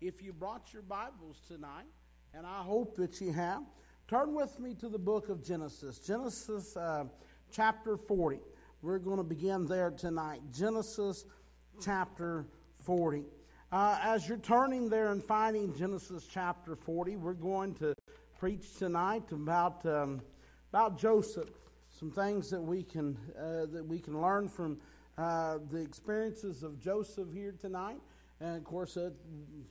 if you brought your Bibles tonight, and I hope that you have, turn with me to the book of Genesis. Genesis uh, chapter 40. We're going to begin there tonight. Genesis chapter 40. Uh, as you're turning there and finding Genesis chapter 40, we're going to preach tonight about, um, about Joseph. Some things that we can, uh, that we can learn from uh, the experiences of Joseph here tonight. And of course, uh,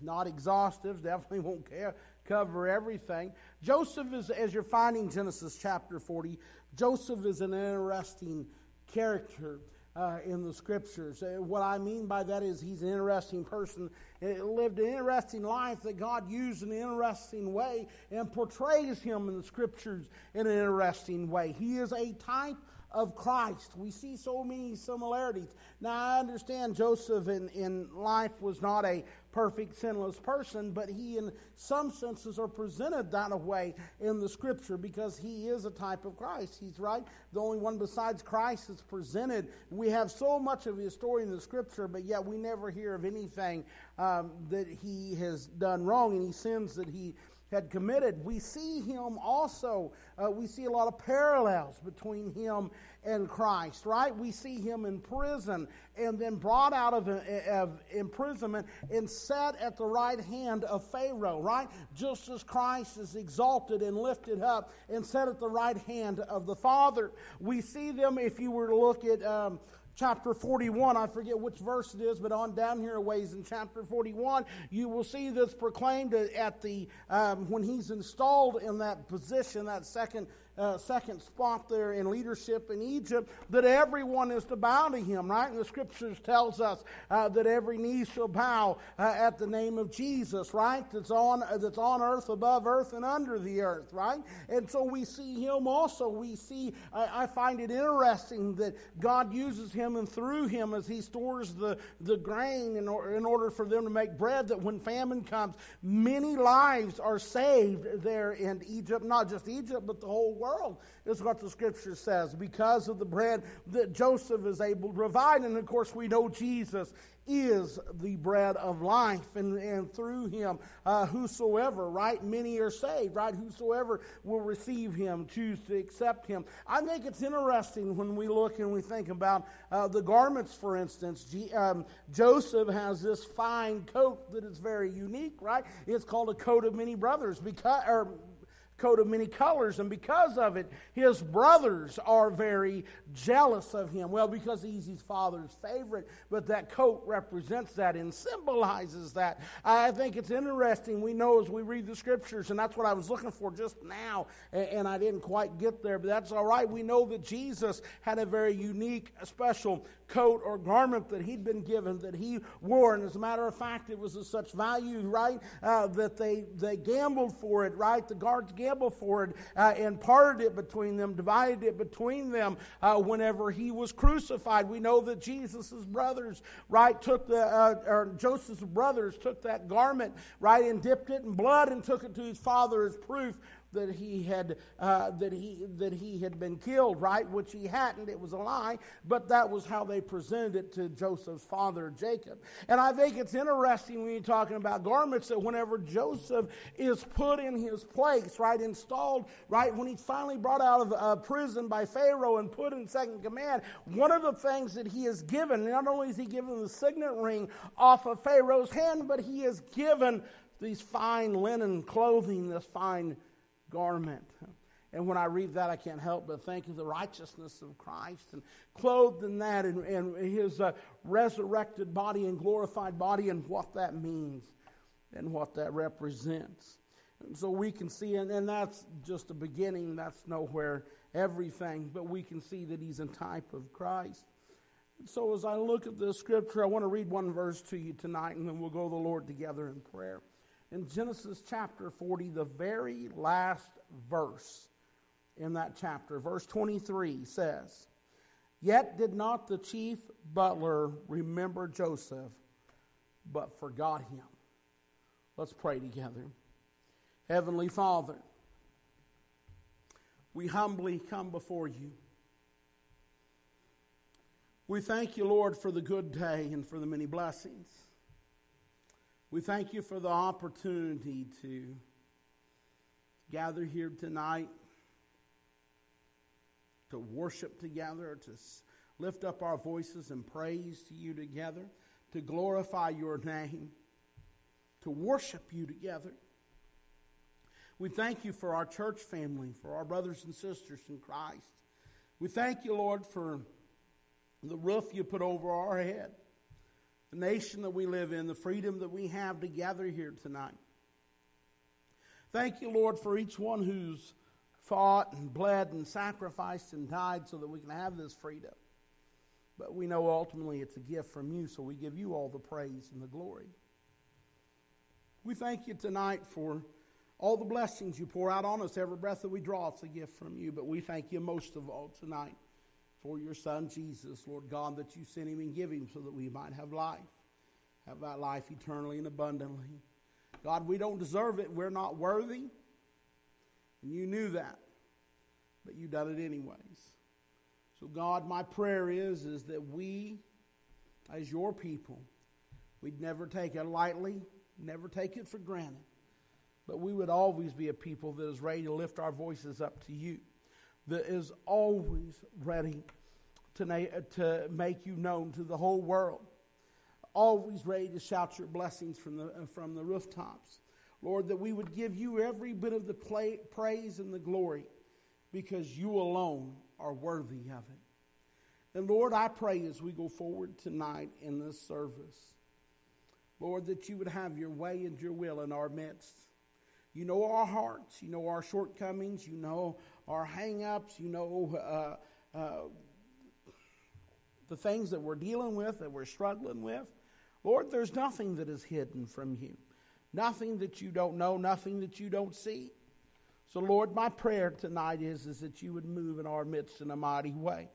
not exhaustive, definitely won't care, cover everything. Joseph is, as you're finding Genesis chapter 40, Joseph is an interesting character. Uh, in the scriptures. Uh, what I mean by that is he's an interesting person, uh, lived an interesting life that God used in an interesting way and portrays him in the scriptures in an interesting way. He is a type of Christ. We see so many similarities. Now, I understand Joseph in, in life was not a perfect, sinless person, but he, in some senses, are presented that way in the scripture because he is a type of Christ. He's right. The only one besides Christ is presented. We have so much of his story in the scripture, but yet we never hear of anything um, that he has done wrong, any sins that he had committed. We see him also, uh, we see a lot of parallels between him and Christ, right? We see him in prison and then brought out of, uh, of imprisonment and set at the right hand of Pharaoh, right? Just as Christ is exalted and lifted up and set at the right hand of the Father. We see them, if you were to look at. Um, chapter 41, I forget which verse it is, but on down here a ways in chapter 41, you will see this proclaimed at the, um, when he's installed in that position, that second uh, second spot there in leadership in Egypt, that everyone is to bow to him, right? And the scriptures tells us uh, that every knee shall bow uh, at the name of Jesus, right? That's on, that's on earth, above earth, and under the earth, right? And so we see him also. We see, I, I find it interesting that God uses him and through him as he stores the, the grain in, or, in order for them to make bread, that when famine comes, many lives are saved there in Egypt, not just Egypt, but the whole world world, is what the scripture says, because of the bread that Joseph is able to provide. And of course, we know Jesus is the bread of life, and, and through him, uh, whosoever, right? Many are saved, right? Whosoever will receive him, choose to accept him. I think it's interesting when we look and we think about uh, the garments, for instance. G, um, Joseph has this fine coat that is very unique, right? It's called a coat of many brothers, because, or coat of many colors, and because of it, his brothers are very jealous of him. Well, because he's his father's favorite, but that coat represents that and symbolizes that. I think it's interesting. We know as we read the scriptures, and that's what I was looking for just now, and I didn't quite get there, but that's all right. We know that Jesus had a very unique, special coat or garment that he'd been given that he wore. And as a matter of fact, it was of such value, right, uh, that they, they gambled for it, right? The guards gambled for it uh, and parted it between them, divided it between them uh, whenever he was crucified. We know that Jesus' brothers, right, took the, uh, or Joseph's brothers took that garment, right, and dipped it in blood and took it to his father as proof that he had uh, that he that he had been killed, right? Which he hadn't. It was a lie, but that was how they presented it to Joseph's father, Jacob. And I think it's interesting when you're talking about garments that whenever Joseph is put in his place, right, installed, right, when he's finally brought out of uh, prison by Pharaoh and put in second command, one of the things that he is given, not only is he given the signet ring off of Pharaoh's hand, but he is given these fine linen clothing, this fine garment. And when I read that, I can't help but think of the righteousness of Christ and clothed in that and, and his uh, resurrected body and glorified body and what that means and what that represents. And so we can see, and, and that's just a beginning, that's nowhere everything, but we can see that he's a type of Christ. so as I look at this scripture, I want to read one verse to you tonight, and then we'll go to the Lord together in prayer in Genesis chapter 40, the very last verse in that chapter. Verse 23 says, Yet did not the chief butler remember Joseph, but forgot him. Let's pray together. Heavenly Father, we humbly come before you. We thank you, Lord, for the good day and for the many blessings. We thank you for the opportunity to gather here tonight, to worship together, to lift up our voices and praise to you together, to glorify your name, to worship you together. We thank you for our church family, for our brothers and sisters in Christ. We thank you, Lord, for the roof you put over our head the nation that we live in, the freedom that we have to gather here tonight. Thank you, Lord, for each one who's fought and bled and sacrificed and died so that we can have this freedom. But we know ultimately it's a gift from you, so we give you all the praise and the glory. We thank you tonight for all the blessings you pour out on us. Every breath that we draw, it's a gift from you. But we thank you most of all tonight for your Son Jesus, Lord God, that you sent him and give him so that we might have life, have that life eternally and abundantly. God, we don't deserve it. We're not worthy. And you knew that. But you done it anyways. So God, my prayer is, is that we, as your people, we'd never take it lightly, never take it for granted. But we would always be a people that is ready to lift our voices up to you that is always ready to, na- to make you known to the whole world, always ready to shout your blessings from the, from the rooftops. Lord, that we would give you every bit of the play, praise and the glory because you alone are worthy of it. And Lord, I pray as we go forward tonight in this service, Lord, that you would have your way and your will in our midst. You know our hearts, you know our shortcomings, you know our hang-ups, you know, uh, uh, the things that we're dealing with, that we're struggling with. Lord, there's nothing that is hidden from you. Nothing that you don't know, nothing that you don't see. So, Lord, my prayer tonight is, is that you would move in our midst in a mighty way.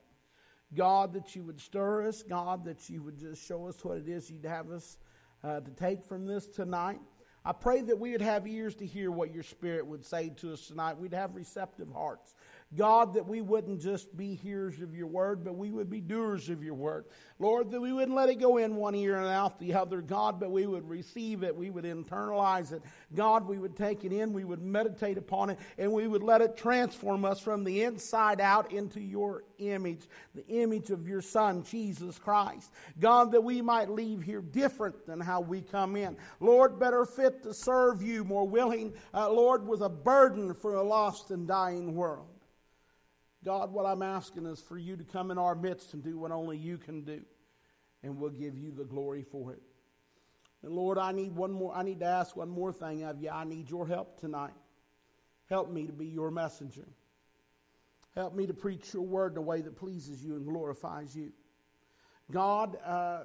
God, that you would stir us. God, that you would just show us what it is you'd have us uh, to take from this tonight. I pray that we would have ears to hear what your Spirit would say to us tonight. We'd have receptive hearts. God, that we wouldn't just be hearers of your word, but we would be doers of your word. Lord, that we wouldn't let it go in one ear and out the other, God, but we would receive it, we would internalize it. God, we would take it in, we would meditate upon it, and we would let it transform us from the inside out into your image, the image of your Son, Jesus Christ. God, that we might leave here different than how we come in. Lord, better fit to serve you, more willing, uh, Lord, with a burden for a lost and dying world. God, what I'm asking is for you to come in our midst and do what only you can do, and we'll give you the glory for it. And Lord, I need one more, I need to ask one more thing of you. I need your help tonight. Help me to be your messenger. Help me to preach your word in a way that pleases you and glorifies you. God, uh,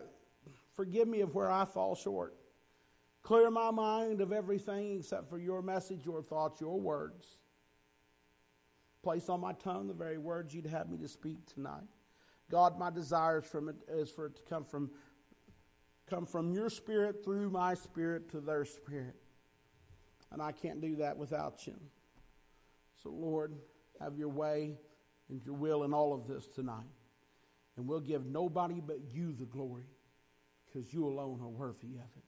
forgive me of where I fall short. Clear my mind of everything except for your message, your thoughts, your words. Place on my tongue the very words you'd have me to speak tonight. God, my desire is, from it, is for it to come from, come from your spirit through my spirit to their spirit. And I can't do that without you. So, Lord, have your way and your will in all of this tonight. And we'll give nobody but you the glory because you alone are worthy of it.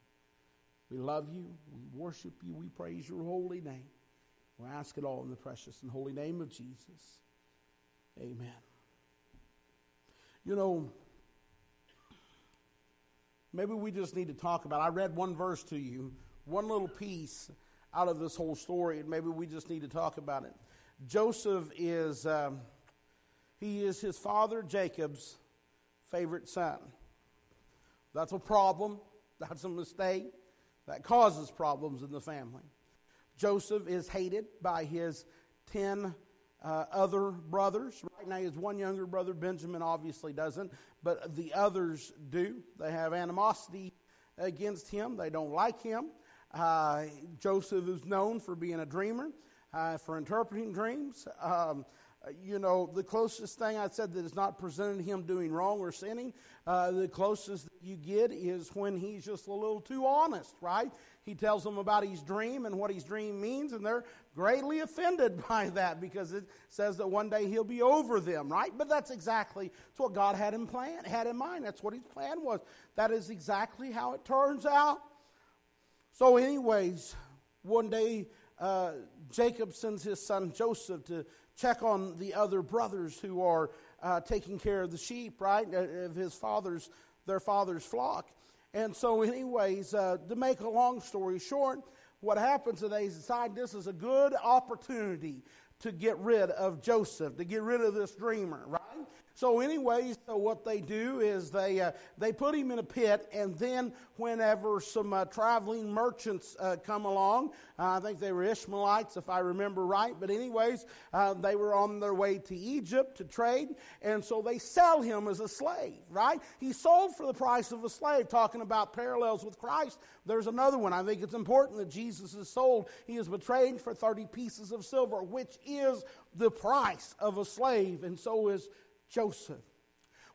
We love you. We worship you. We praise your holy name. We ask it all in the precious and holy name of Jesus. Amen. You know, maybe we just need to talk about. I read one verse to you, one little piece out of this whole story, and maybe we just need to talk about it. Joseph is um, he is his father Jacob's favorite son. That's a problem. That's a mistake. That causes problems in the family. Joseph is hated by his 10 uh, other brothers. Right now, his one younger brother, Benjamin, obviously doesn't, but the others do. They have animosity against him, they don't like him. Uh, Joseph is known for being a dreamer, uh, for interpreting dreams. Um, you know, the closest thing I said that is not presented him doing wrong or sinning, uh, the closest that you get is when he's just a little too honest, right? He tells them about his dream and what his dream means, and they're greatly offended by that because it says that one day he'll be over them, right? But that's exactly that's what God had in plan, had in mind. That's what his plan was. That is exactly how it turns out. So, anyways, one day uh, Jacob sends his son Joseph to check on the other brothers who are uh, taking care of the sheep, right, uh, of his father's, their father's flock. And so, anyways, uh, to make a long story short, what happens is they decide this is a good opportunity to get rid of Joseph, to get rid of this dreamer, right? So, anyways, so what they do is they uh, they put him in a pit, and then whenever some uh, traveling merchants uh, come along, uh, I think they were Ishmaelites, if I remember right. But anyways, uh, they were on their way to Egypt to trade, and so they sell him as a slave. Right? He sold for the price of a slave. Talking about parallels with Christ, there's another one. I think it's important that Jesus is sold. He is betrayed for thirty pieces of silver, which is the price of a slave, and so is Joseph.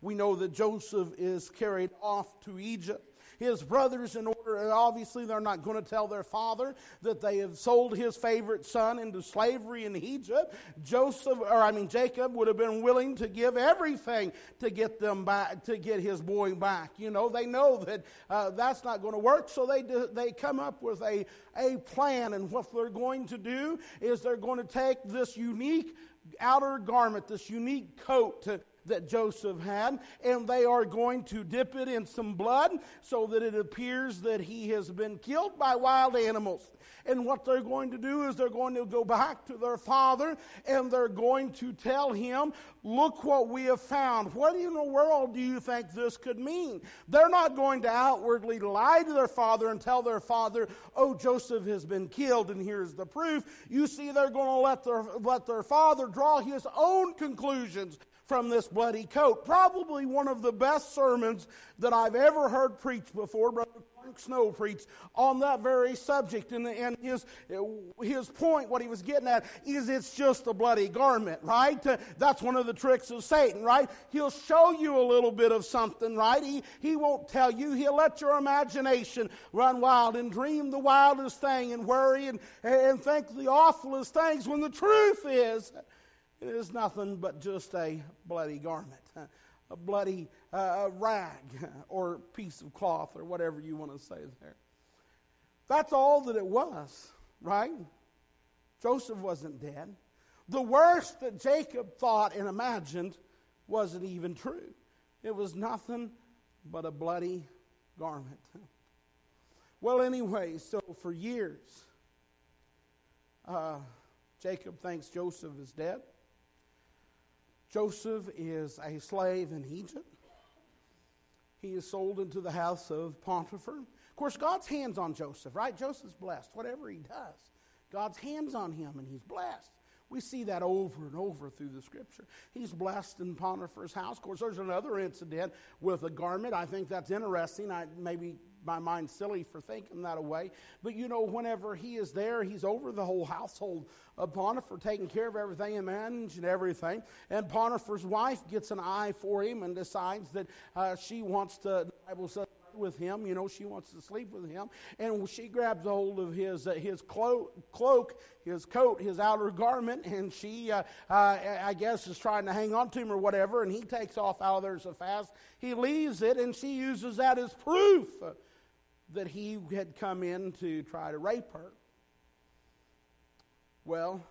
We know that Joseph is carried off to Egypt. His brothers, in order, obviously, they're not going to tell their father that they have sold his favorite son into slavery in Egypt. Joseph, or I mean, Jacob would have been willing to give everything to get them back, to get his boy back. You know, they know that uh, that's not going to work, so they, do, they come up with a, a plan. And what they're going to do is they're going to take this unique outer garment, this unique coat that Joseph had, and they are going to dip it in some blood so that it appears that he has been killed by wild animals. And what they're going to do is they're going to go back to their father and they're going to tell him, Look what we have found. What in the world do you think this could mean? They're not going to outwardly lie to their father and tell their father, Oh, Joseph has been killed and here's the proof. You see, they're going to let their, let their father draw his own conclusions from this bloody coat. Probably one of the best sermons that I've ever heard preached before. Brother Frank Snow preached on that very subject. And, and his, his point, what he was getting at, is it's just a bloody garment, right? Uh, that's one of the tricks of Satan, right? He'll show you a little bit of something, right? He, he won't tell you. He'll let your imagination run wild and dream the wildest thing and worry and, and think the awfulest things when the truth is it is nothing but just a bloody garment, a bloody uh, rag or piece of cloth or whatever you want to say there. That's all that it was, right? Joseph wasn't dead. The worst that Jacob thought and imagined wasn't even true. It was nothing but a bloody garment. Well, anyway, so for years, uh, Jacob thinks Joseph is dead. Joseph is a slave in Egypt. He is sold into the house of Potiphar. Of course, God's hands on Joseph, right? Joseph's blessed. Whatever he does, God's hands on him and he's blessed. We see that over and over through the scripture. He's blessed in Potiphar's house. Of course, there's another incident with a garment. I think that's interesting. I maybe my mind silly for thinking that away. But you know, whenever he is there, he's over the whole household of Potiphar, taking care of everything and managing everything. And Potiphar's wife gets an eye for him and decides that uh, she wants to, the Bible says, with him. You know, she wants to sleep with him. And she grabs a hold of his, uh, his clo- cloak, his coat, his outer garment, and she, uh, uh, I guess, is trying to hang on to him or whatever. And he takes off out of there so fast. He leaves it, and she uses that as proof that he had come in to try to rape her. Well,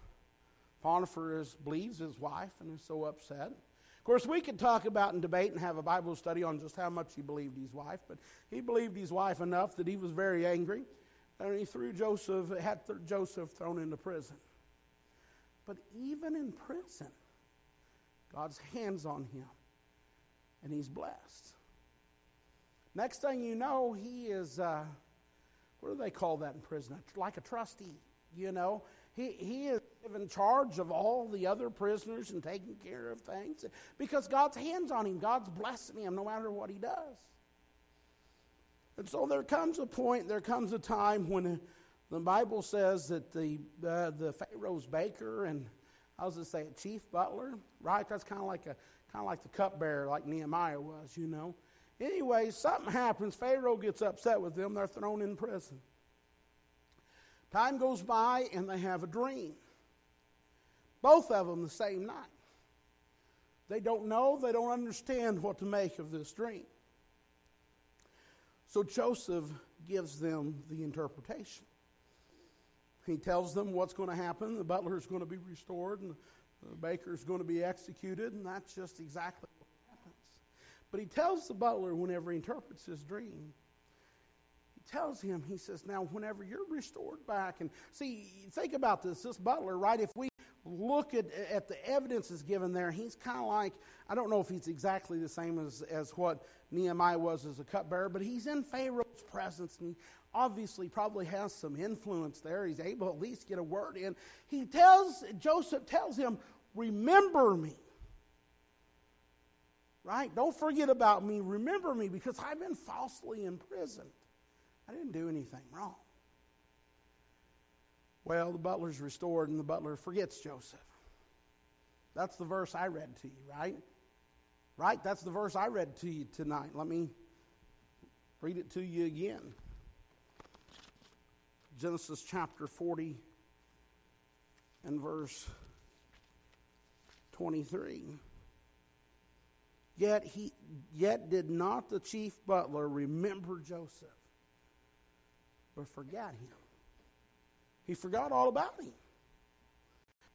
Potiphar is, believes his wife and is so upset. Of course, we could talk about and debate and have a Bible study on just how much he believed his wife, but he believed his wife enough that he was very angry, and he threw Joseph, had Joseph thrown into prison. But even in prison, God's hands on him, and he's blessed. Next thing you know, he is, uh, what do they call that in prison? Like a trustee, you know? He, he is in charge of all the other prisoners and taking care of things because God's hands on him. God's blessing him no matter what he does. And so there comes a point, there comes a time when the Bible says that the, uh, the Pharaoh's baker and I was going to say chief butler, right? That's kind of like a kind of like the cupbearer, like Nehemiah was, you know. Anyway, something happens. Pharaoh gets upset with them. They're thrown in prison. Time goes by and they have a dream. Both of them the same night. They don't know, they don't understand what to make of this dream. So Joseph gives them the interpretation. He tells them what's going to happen. The butler is going to be restored, and the baker is going to be executed, and that's just exactly. But he tells the butler whenever he interprets his dream, he tells him, he says, Now, whenever you're restored back, and see, think about this, this butler, right? If we look at, at the evidence is given there, he's kind of like, I don't know if he's exactly the same as, as what Nehemiah was as a cupbearer, but he's in Pharaoh's presence and he obviously probably has some influence there. He's able at least get a word in. He tells, Joseph tells him, Remember me. Right? Don't forget about me. Remember me because I've been falsely imprisoned. I didn't do anything wrong. Well, the butler's restored and the butler forgets Joseph. That's the verse I read to you, right? Right? That's the verse I read to you tonight. Let me read it to you again. Genesis chapter 40 and verse 23. Yet he yet did not the chief butler remember Joseph, but forgot him. He forgot all about him.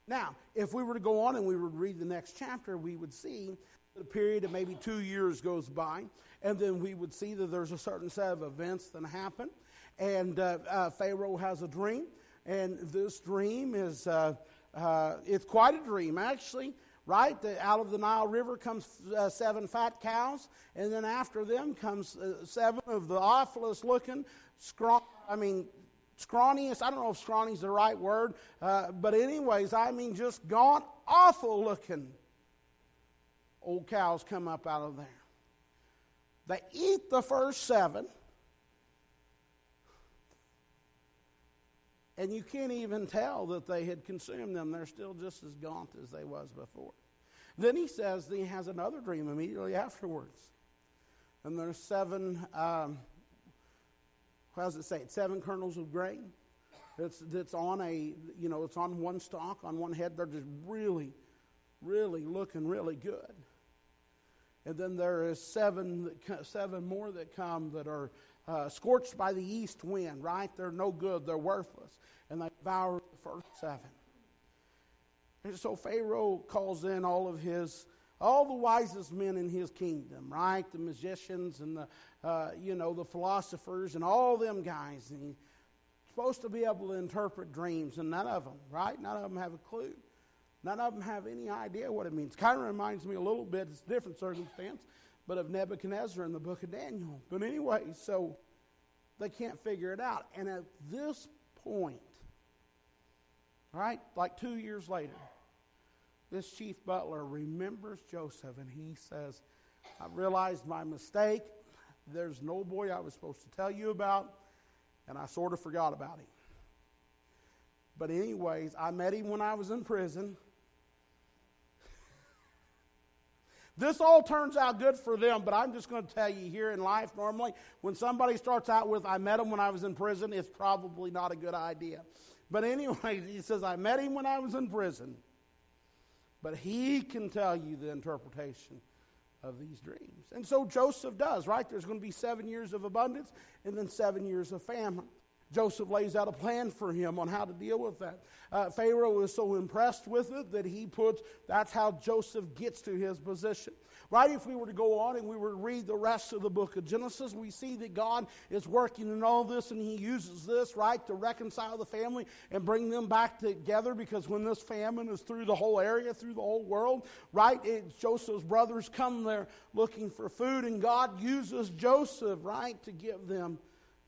Now, if we were to go on and we would read the next chapter, we would see that a period of maybe two years goes by, and then we would see that there's a certain set of events that happen. And uh, uh, Pharaoh has a dream, and this dream is uh, uh it's quite a dream, actually. Right, the, out of the Nile River comes uh, seven fat cows, and then after them comes uh, seven of the awfulest looking, scrawny, I mean, scrawniest, I don't know if scrawny is the right word, uh, but anyways, I mean just gaunt, awful looking old cows come up out of there. They eat the first seven, and you can't even tell that they had consumed them. They're still just as gaunt as they was before. Then he says he has another dream immediately afterwards. And there's seven um, how does it say? Seven kernels of grain. It's, it's on a, you know, it's on one stalk, on one head. They're just really, really looking really good. And then there is seven, seven more that come that are uh, scorched by the east wind, right? They're no good. They're worthless. Devour the first seven. And so Pharaoh calls in all of his all the wisest men in his kingdom, right? The magicians and the, uh, you know, the philosophers and all them guys. And he's supposed to be able to interpret dreams, and none of them, right? None of them have a clue. None of them have any idea what it means. Kind of reminds me a little bit, it's a different circumstance, but of Nebuchadnezzar in the book of Daniel. But anyway, so they can't figure it out. And at this point, right, like two years later, this chief butler remembers Joseph and he says, I realized my mistake. There's no boy I was supposed to tell you about, and I sort of forgot about him. But, anyways, I met him when I was in prison. This all turns out good for them, but I'm just going to tell you here in life, normally, when somebody starts out with, I met him when I was in prison, it's probably not a good idea. But anyway, he says, I met him when I was in prison. But he can tell you the interpretation of these dreams. And so Joseph does, right? There's going to be seven years of abundance and then seven years of famine. Joseph lays out a plan for him on how to deal with that. Uh, Pharaoh is so impressed with it that he puts, that's how Joseph gets to his position. Right? If we were to go on and we were to read the rest of the book of Genesis, we see that God is working in all this and he uses this, right, to reconcile the family and bring them back together because when this famine is through the whole area, through the whole world, right, it, Joseph's brothers come there looking for food and God uses Joseph, right, to give them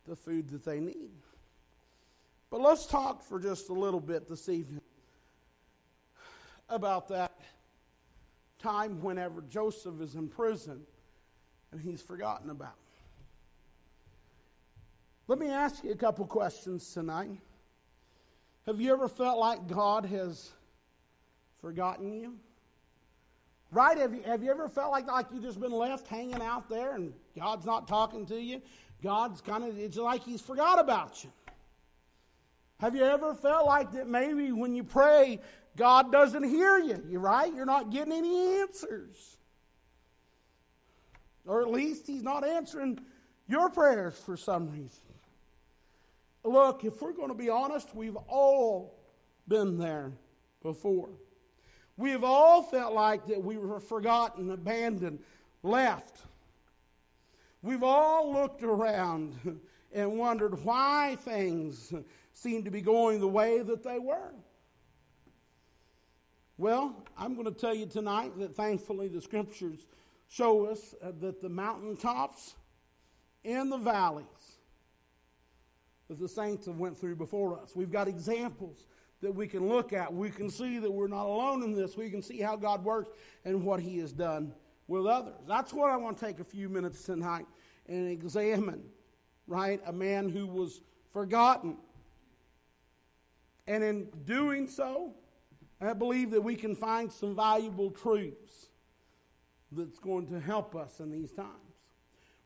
the food that they need. But let's talk for just a little bit this evening about that time whenever Joseph is in prison and he's forgotten about. Let me ask you a couple questions tonight. Have you ever felt like God has forgotten you? Right? Have you, have you ever felt like, like you've just been left hanging out there and God's not talking to you? God's kind of, it's like He's forgot about you. Have you ever felt like that maybe when you pray, God doesn't hear you. You're right? You're not getting any answers. Or at least He's not answering your prayers for some reason. look, if we're going to be honest, we've all been there before. We have all felt like that we were forgotten, abandoned, left. We've all looked around and wondered why things seem to be going the way that they were. Well, I'm going to tell you tonight that thankfully the scriptures show us uh, that the mountaintops and the valleys that the saints have went through before us. We've got examples that we can look at. We can see that we're not alone in this. We can see how God works and what He has done with others. That's what I want to take a few minutes tonight and examine, right? A man who was forgotten. And in doing so, I believe that we can find some valuable truths that's going to help us in these times.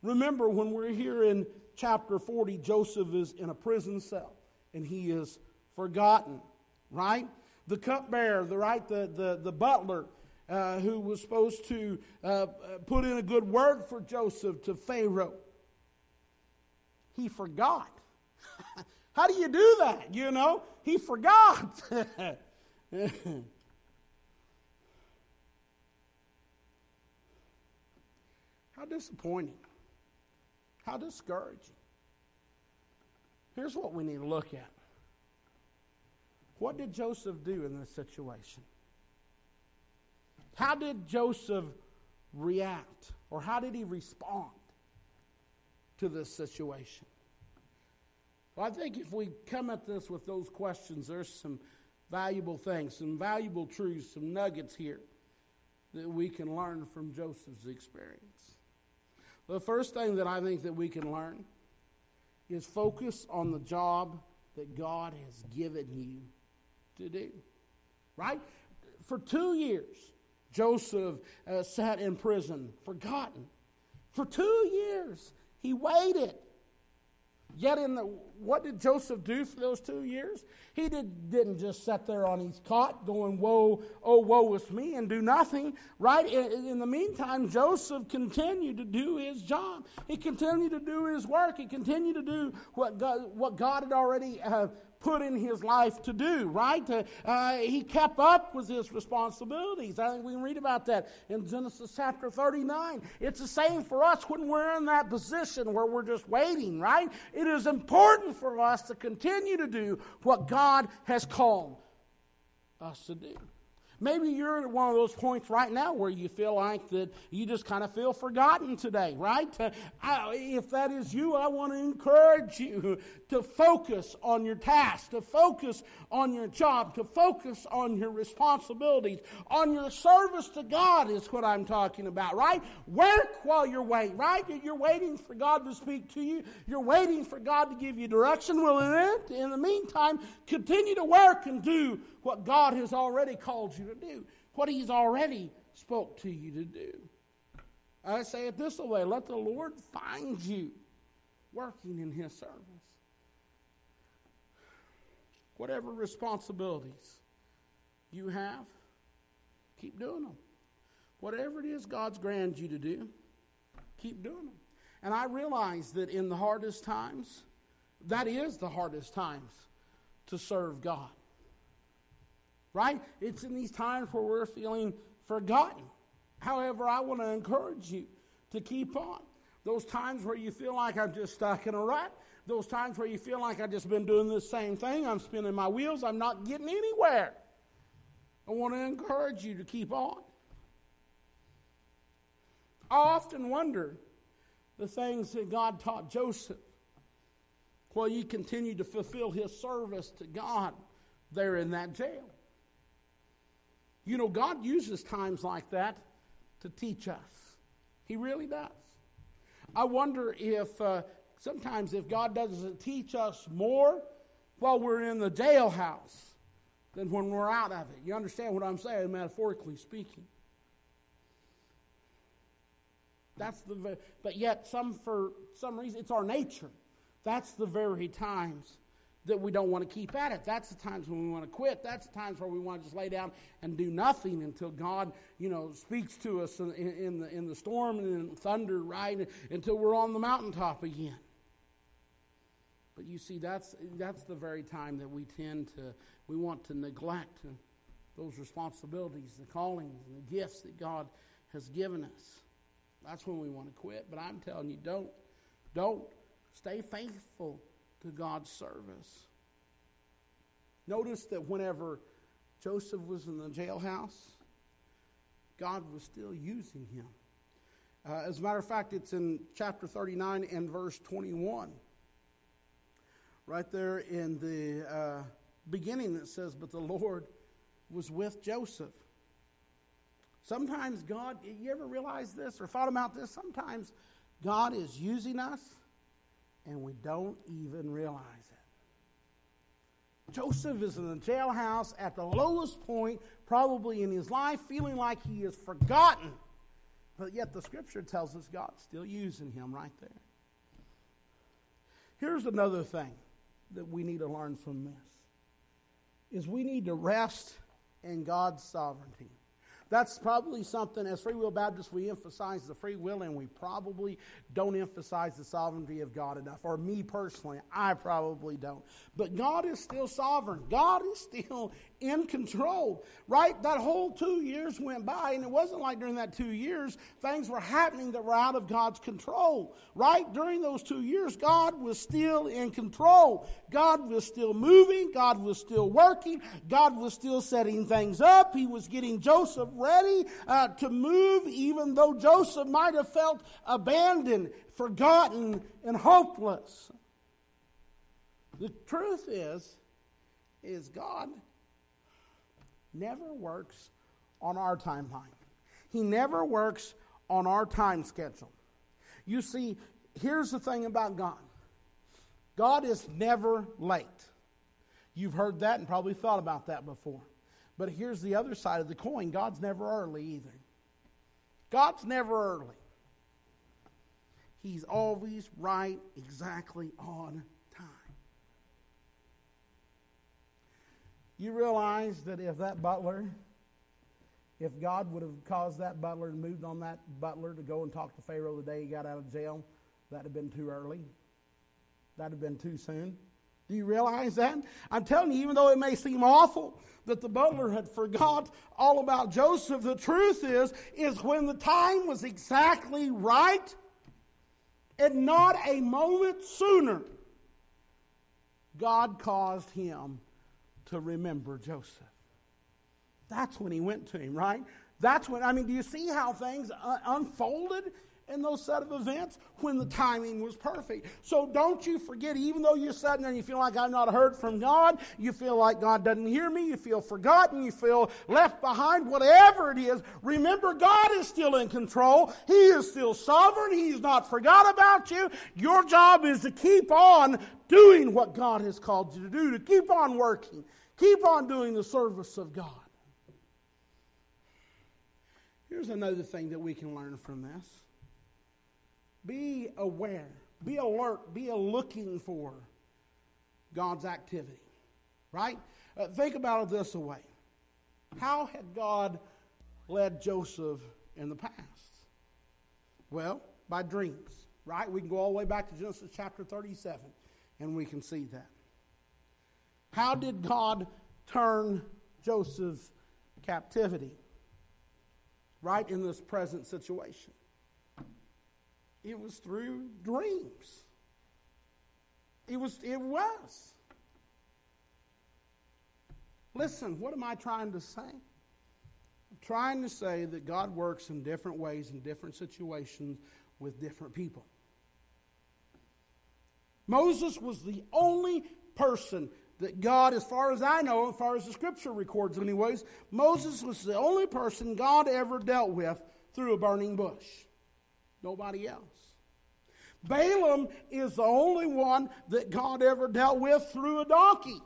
Remember, when we're here in chapter 40, Joseph is in a prison cell and he is forgotten, right? The cupbearer, the right, the, the, the butler uh, who was supposed to uh, uh put in a good word for Joseph to Pharaoh, he forgot. How do you do that? You know, he forgot. How disappointing. How discouraging. Here's what we need to look at. What did Joseph do in this situation? How did Joseph react? Or how did he respond to this situation? Well, I think if we come at this with those questions, there's some valuable things, some valuable truths, some nuggets here that we can learn from Joseph's experience. The first thing that I think that we can learn is focus on the job that God has given you to do. Right? For two years, Joseph uh, sat in prison, forgotten. For two years, he waited. Yet, in the, what did Joseph do for those two years? He did, didn't just sit there on his cot going, Woe, oh, woe is me, and do nothing, right? In, in the meantime, Joseph continued to do his job. He continued to do his work. He continued to do what God, what God had already uh, put in his life to do, right? Uh, uh, he kept up with his responsibilities. I think we can read about that in Genesis chapter 39. It's the same for us when we're in that position where we're just waiting, right? It is important for us to continue to do what God has called us to do. Maybe you're at one of those points right now where you feel like that you just kind of feel forgotten today, right? Uh, I, if that is you, I want to encourage you to focus on your task, to focus on your job, to focus on your responsibilities, on your service to God is what I'm talking about, right? Work while you're waiting, right? You're waiting for God to speak to you. You're waiting for God to give you direction. Well, in, in the meantime, continue to work and do what God has already called you to do, what He's already spoke to you to do. I say it this way let the Lord find you working in His service. Whatever responsibilities you have, keep doing them. Whatever it is God's granted you to do, keep doing them. And I realize that in the hardest times, that is the hardest times to serve God right? It's in these times where we're feeling forgotten. However, I want to encourage you to keep on. Those times where you feel like I'm just stuck in a rut, those times where you feel like I've just been doing the same thing, I'm spinning my wheels, I'm not getting anywhere. I want to encourage you to keep on. I often wonder the things that God taught Joseph while he continued to fulfill his service to God there in that jail. You know, God uses times like that to teach us. He really does. I wonder if uh, sometimes if God doesn't teach us more while we're in the jailhouse than when we're out of it. You understand what I'm saying, metaphorically speaking. That's the but yet some for some reason it's our nature. That's the very times that we don't want to keep at it. That's the times when we want to quit. That's the times where we want to just lay down and do nothing until God, you know, speaks to us in, in the, in the storm and in thunder, right? Until we're on the mountaintop again. But you see, that's, that's the very time that we tend to, we want to neglect those responsibilities, the callings, and the gifts that God has given us. That's when we want to quit. But I'm telling you, don't. Don't. Stay faithful to God's service. Notice that whenever Joseph was in the jailhouse, God was still using him. Uh, as a matter of fact, it's in chapter 39 and verse 21. Right there in the uh, beginning, it says, But the Lord was with Joseph. Sometimes God, you ever realize this or thought about this? Sometimes God is using us and we don't even realize it. Joseph is in the jailhouse at the lowest point, probably in his life, feeling like he is forgotten. But yet the scripture tells us God's still using him right there. Here's another thing that we need to learn from this is we need to rest in God's sovereignty. That's probably something, as Free Will Baptists, we emphasize the free will, and we probably don't emphasize the sovereignty of God enough. Or me personally, I probably don't. But God is still sovereign, God is still in control, right? That whole two years went by, and it wasn't like during that two years things were happening that were out of God's control, right? During those two years, God was still in control. God was still moving, God was still working, God was still setting things up. He was getting Joseph ready uh, to move, even though Joseph might have felt abandoned, forgotten, and hopeless. The truth is, is God never works on our timeline. He never works on our time schedule. You see, here's the thing about God God is never late. You've heard that and probably thought about that before. But here's the other side of the coin God's never early either. God's never early. He's always right exactly on You realize that if that butler, if God would have caused that butler and moved on that butler to go and talk to Pharaoh the day he got out of jail, that'd have been too early. That'd have been too soon. Do you realize that? I'm telling you, even though it may seem awful that the butler had forgot all about Joseph, the truth is, is when the time was exactly right, and not a moment sooner, God caused him to remember Joseph. That's when he went to him, right? That's when, I mean, do you see how things uh, unfolded in those set of events when the timing was perfect. So don't you forget, even though you're sitting there and you feel like I've not heard from God, you feel like God doesn't hear me, you feel forgotten, you feel left behind, whatever it is, remember God is still in control. He is still sovereign. He's not forgot about you. Your job is to keep on doing what God has called you to do, to keep on working, keep on doing the service of God. Here's another thing that we can learn from this be aware, be alert, be looking for God's activity. Right? Uh, think about it this way How had God led Joseph in the past? Well, by dreams, right? We can go all the way back to Genesis chapter 37 and we can see that. How did God turn Joseph's captivity? Right in this present situation. It was through dreams. It was, it was. Listen, what am I trying to say? I'm trying to say that God works in different ways in different situations with different people. Moses was the only person that God, as far as I know, as far as the scripture records, anyways, Moses was the only person God ever dealt with through a burning bush. Nobody else. Balaam is the only one that God ever dealt with through a donkey.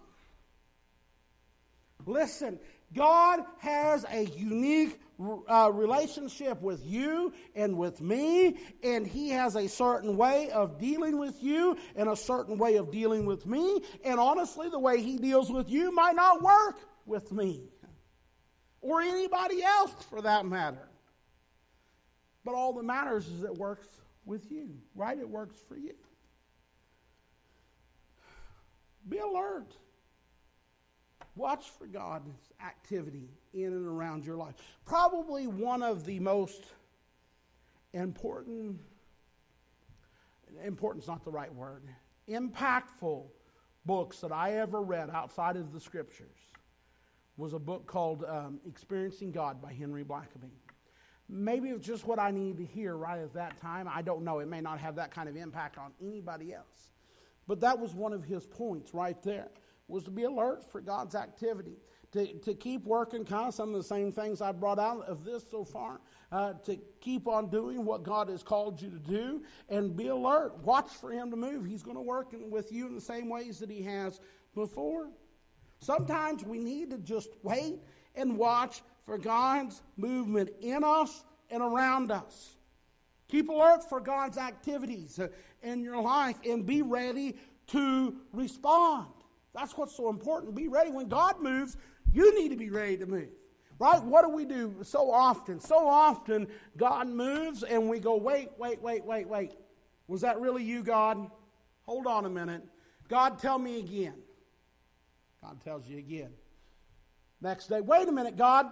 Listen, God has a unique uh, relationship with you and with me, and He has a certain way of dealing with you and a certain way of dealing with me. And honestly, the way He deals with you might not work with me or anybody else for that matter. But all that matters is it works with you, right? It works for you. be alert. Watch for God's activity in and around your life. Probably one of the most important, important's not the right word, impactful books that I ever read outside of the scriptures was a book called um, Experiencing God by Henry Blackaby. Maybe it's just what I needed to hear right at that time. I don't know. It may not have that kind of impact on anybody else. But that was one of his points right there, was to be alert for God's activity. To, to keep working kind of some of the same things I brought out of this so far. Uh, to keep on doing what God has called you to do and be alert. Watch for Him to move. He's going to work with you in the same ways that He has before. Sometimes we need to just wait and watch for God's movement in us and around us. Keep alert for God's activities uh, in your life and be ready to respond. That's what's so important. Be ready. When God moves, you need to be ready to move. Right? What do we do so often? So often, God moves and we go, wait, wait, wait, wait, wait. Was that really you, God? Hold on a minute. God, tell me again. God tells you again. Next day, wait a minute, God.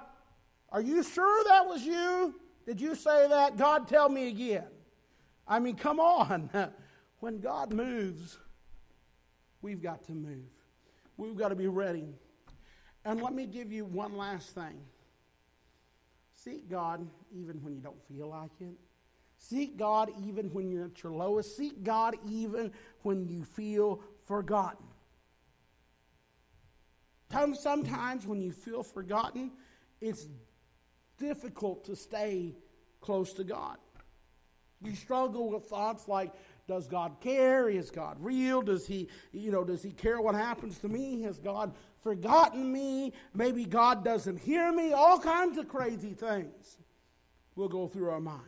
Are you sure that was you? Did you say that? God, tell me again. I mean, come on. When God moves, we've got to move. We've got to be ready. And let me give you one last thing seek God even when you don't feel like it. Seek God even when you're at your lowest. Seek God even when you feel forgotten. Sometimes when you feel forgotten, it's difficult to stay close to God. You struggle with thoughts like, does God care? Is God real? Does he, you know, does he care what happens to me? Has God forgotten me? Maybe God doesn't hear me. All kinds of crazy things will go through our mind.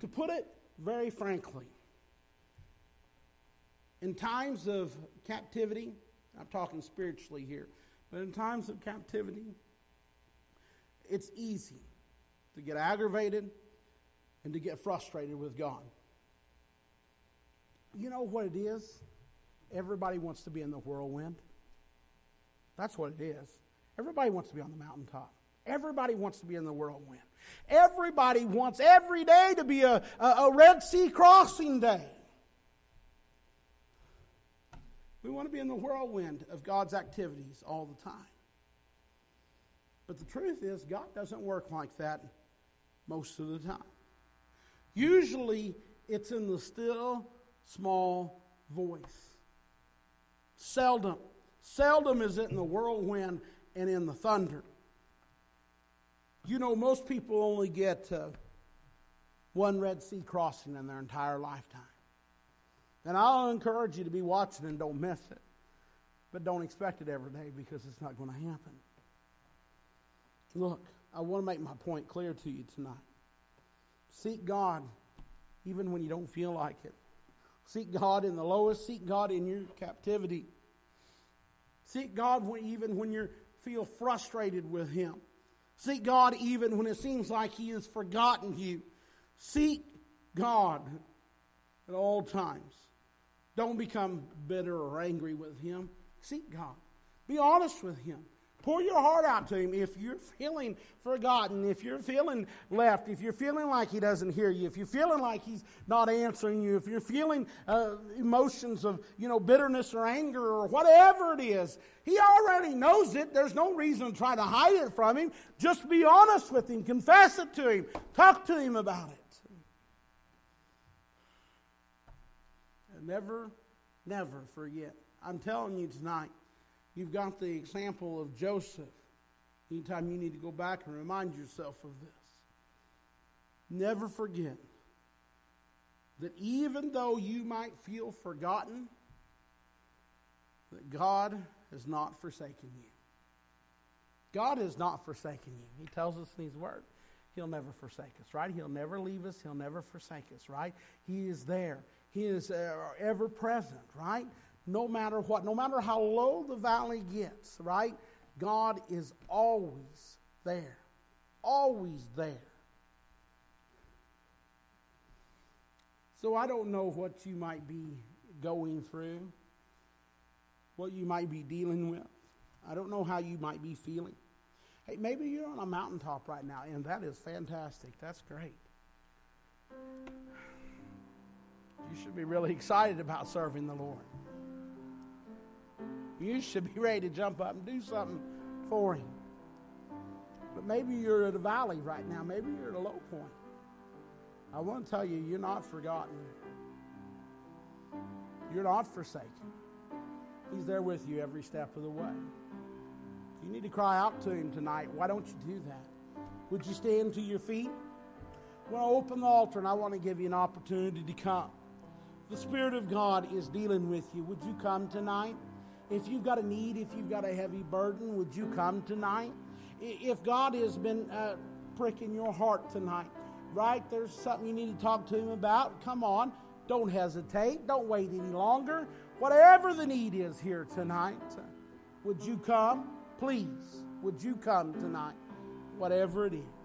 To put it very frankly, in times of captivity, I'm talking spiritually here, but in times of captivity, it's easy to get aggravated and to get frustrated with God. You know what it is? Everybody wants to be in the whirlwind. That's what it is. Everybody wants to be on the mountaintop. Everybody wants to be in the whirlwind. Everybody wants every day to be a, a, a Red Sea crossing day. We want to be in the whirlwind of God's activities all the time. But the truth is, God doesn't work like that most of the time. Usually, it's in the still, small voice. Seldom. Seldom is it in the whirlwind and in the thunder. You know, most people only get uh, one Red Sea crossing in their entire lifetime. And I'll encourage you to be watching and don't miss it. But don't expect it every day because it's not going to happen. Look, I want to make my point clear to you tonight. Seek God even when you don't feel like it. Seek God in the lowest, seek God in your captivity. Seek God when, even when you feel frustrated with Him. Seek God even when it seems like He has forgotten you. Seek God at all times. Don't become bitter or angry with Him. Seek God. Be honest with Him. Pour your heart out to Him. If you're feeling forgotten, if you're feeling left, if you're feeling like He doesn't hear you, if you're feeling like He's not answering you, if you're feeling uh, emotions of you know bitterness or anger or whatever it is, He already knows it. There's no reason to try to hide it from Him. Just be honest with Him. Confess it to Him. Talk to Him about it. Never, never forget. I'm telling you tonight, you've got the example of Joseph. Anytime you need to go back and remind yourself of this. Never forget that even though you might feel forgotten, that God has not forsaken you. God has not forsaken you. He tells us in His Word. He'll never forsake us, right? He'll never leave us. He'll never forsake us, right? He is there. He is uh, ever present, right? No matter what, no matter how low the valley gets, right? God is always there. Always there. So I don't know what you might be going through, what you might be dealing with. I don't know how you might be feeling. Hey, maybe you're on a mountaintop right now, and that is fantastic. That's great. You should be really excited about serving the Lord. You should be ready to jump up and do something for Him. But maybe you're at a valley right now. Maybe you're at a low point. I want to tell you, you're not forgotten. You're not forsaken. He's there with you every step of the way. You need to cry out to Him tonight. Why don't you do that? Would you stand to your feet? I want to open the altar and I want to give you an opportunity to come. The Spirit of God is dealing with you. Would you come tonight? If you've got a need, if you've got a heavy burden, would you come tonight? If God has been uh, pricking your heart tonight, right? There's something you need to talk to Him about. Come on. Don't hesitate. Don't wait any longer. Whatever the need is here tonight, would you come? Please, would you come tonight? Whatever it is.